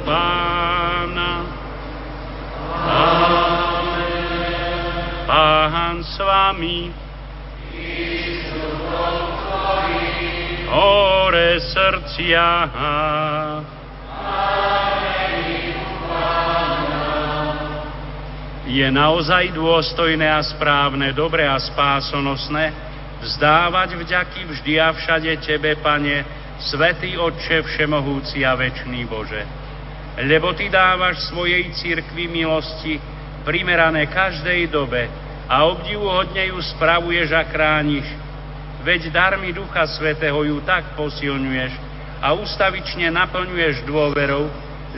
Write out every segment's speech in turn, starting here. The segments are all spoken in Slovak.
Pána. Amen. Pán s vami. Hore srdcia. Je naozaj dôstojné a správne, dobre a spásonosné vzdávať vďaky vždy a všade Tebe, Pane, Svetý Otče Všemohúci a Večný Bože. Lebo Ty dávaš svojej církvi milosti primerané každej dobe a obdivuhodne ju spravuješ a chrániš. Veď darmi Ducha Svetého ju tak posilňuješ a ustavične naplňuješ dôverou,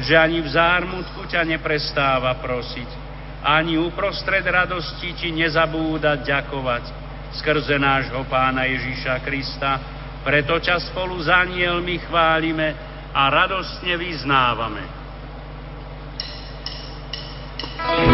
že ani v zármutku ťa neprestáva prosiť ani uprostred radosti ti nezabúda ďakovať skrze nášho Pána Ježíša Krista. Preto ťa spolu s anielmi chválime a radostne vyznávame. Bye.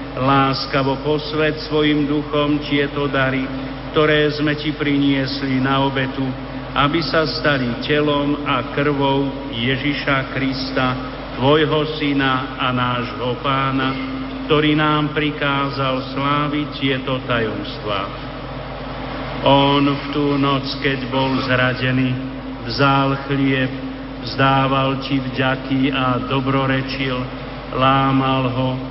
Láskavo posved svojim duchom tieto dary, ktoré sme ti priniesli na obetu, aby sa stali telom a krvou Ježiša Krista, Tvojho Syna a nášho Pána, ktorý nám prikázal sláviť tieto tajomstvá. On v tú noc, keď bol zradený, vzal chlieb, vzdával ti vďaky a dobrorečil, lámal ho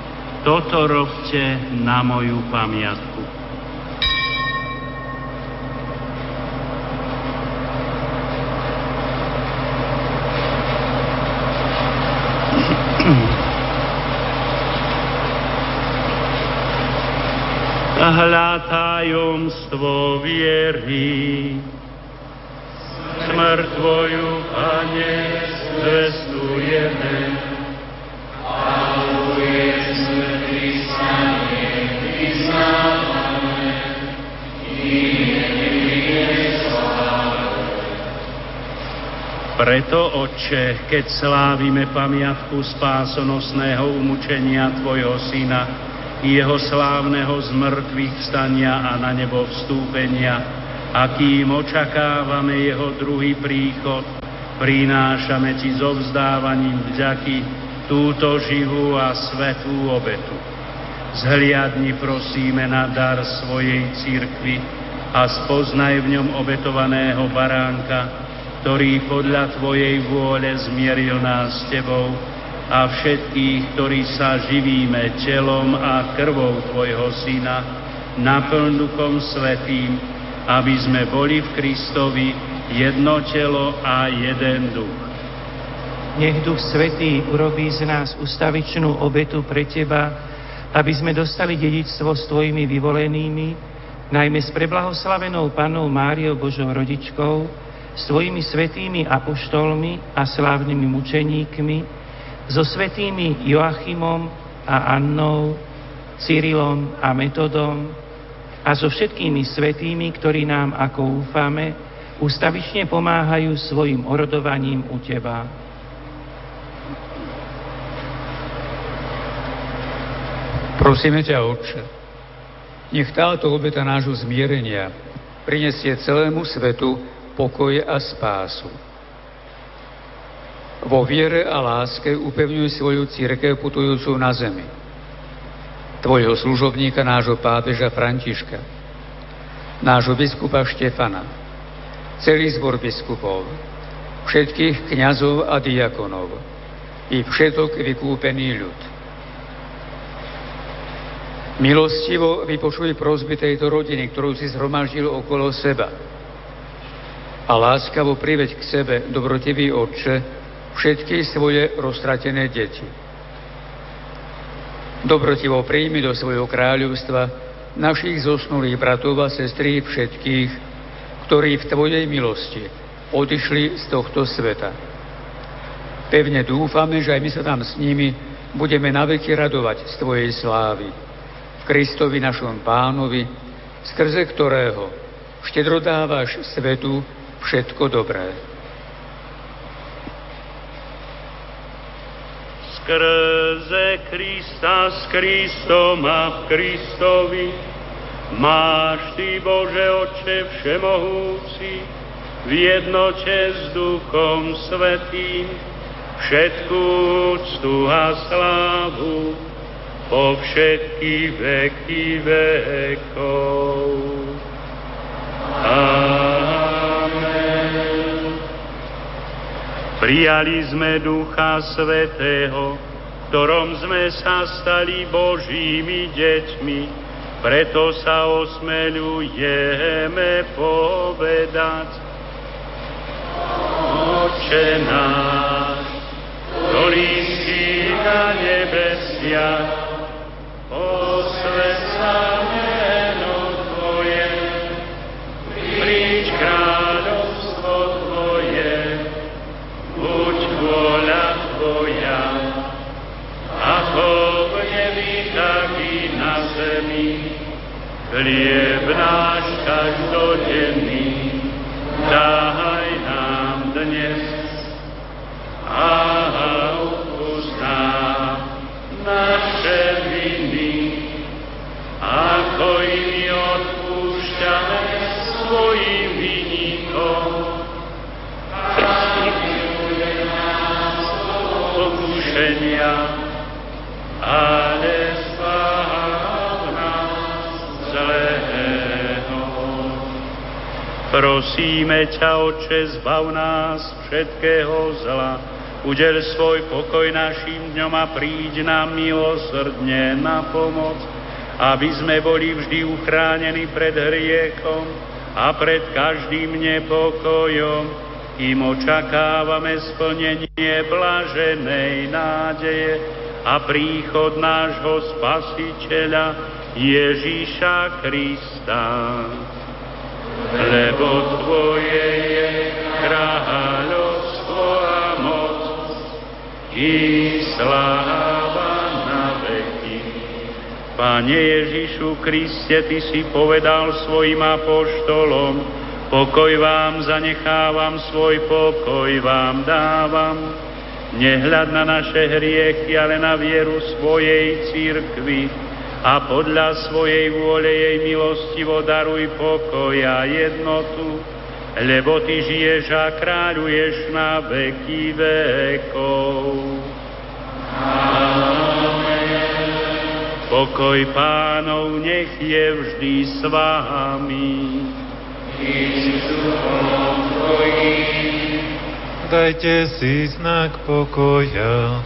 toto robte na moju pamiatku. Hľa tajomstvo viery. smrť Tvoju, Pane, zvestujeme. Preto, Otče, keď slávime pamiatku spásonosného umúčenia Tvojho Syna, jeho slávneho zmrtvých vstania a na nebo vstúpenia, akým očakávame jeho druhý príchod, prinášame Ti so vzdávaním vďaky túto živú a svetú obetu. Zhliadni prosíme na dar svojej církvy a spoznaj v ňom obetovaného baránka, ktorý podľa Tvojej vôle zmieril nás s Tebou a všetkých, ktorí sa živíme telom a krvou Tvojho Syna, naplň Duchom Svetým, aby sme boli v Kristovi jedno telo a jeden duch. Nech Duch Svetý urobí z nás ustavičnú obetu pre Teba, aby sme dostali dedičstvo s Tvojimi vyvolenými, najmä s preblahoslavenou Pannou Máriou Božou rodičkou, s Tvojimi svetými apoštolmi a slávnymi mučeníkmi, so svetými Joachimom a Annou, Cyrilom a Metodom a so všetkými svetými, ktorí nám, ako úfame, ustavične pomáhajú svojim orodovaním u Teba. Prosíme ťa, Otče, nech táto obeta nášho zmierenia prinesie celému svetu pokoj a spásu. Vo viere a láske upevňuj svoju církev putujúcu na zemi. Tvojho služobníka, nášho pápeža Františka, nášho biskupa Štefana, celý zbor biskupov, všetkých kňazov a diakonov i všetok vykúpený ľud. Milostivo vypočuj prozby tejto rodiny, ktorú si zhromaždil okolo seba a láskavo priveď k sebe, dobrotivý Otče, všetky svoje roztratené deti. Dobrotivo príjmi do svojho kráľovstva našich zosnulých bratov a sestry všetkých, ktorí v Tvojej milosti odišli z tohto sveta. Pevne dúfame, že aj my sa tam s nimi budeme naveky radovať z Tvojej slávy. V Kristovi našom pánovi, skrze ktorého štedro dávaš svetu všetko dobré. skrze Krista s Kristom a v Kristovi máš Ty, Bože Oče Všemohúci, v jednote s Duchom Svetým všetkú úctu a slávu po všetky veky vekov. Amen. Prijali sme Ducha Svetého, ktorom sme sa stali Božími deťmi, preto sa osmeľujeme povedať. Oče náš, ktorý si na nebesiach, Chlieb náš každodenný, daj nám dnes a Prosíme ťa, Oče, zbav nás všetkého zla, udel svoj pokoj našim dňom a príď nám milosrdne na pomoc, aby sme boli vždy uchránení pred hriechom a pred každým nepokojom, kým očakávame splnenie blaženej nádeje a príchod nášho Spasiteľa Ježíša Krista. Lebo Tvoje je kráľovstvo a moc i sláva na veky. Pane Ježišu Kriste, Ty si povedal svojim apoštolom, pokoj vám zanechávam, svoj pokoj vám dávam. Nehľad na naše hriechy, ale na vieru svojej církvy a podľa svojej vôle jej milostivo daruj pokoj a jednotu, lebo Ty žiješ a kráľuješ na veky vekov. Pokoj pánov nech je vždy s vámi. Dajte si znak pokoja.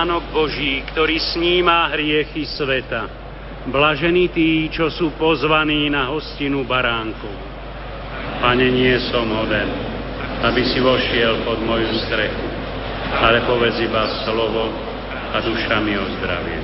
Baránok Boží, ktorý sníma hriechy sveta. Blažení tí, čo sú pozvaní na hostinu baránkov. Pane, nie som hoden, aby si vošiel pod moju strechu, ale povedz iba slovo a duša mi ozdravie.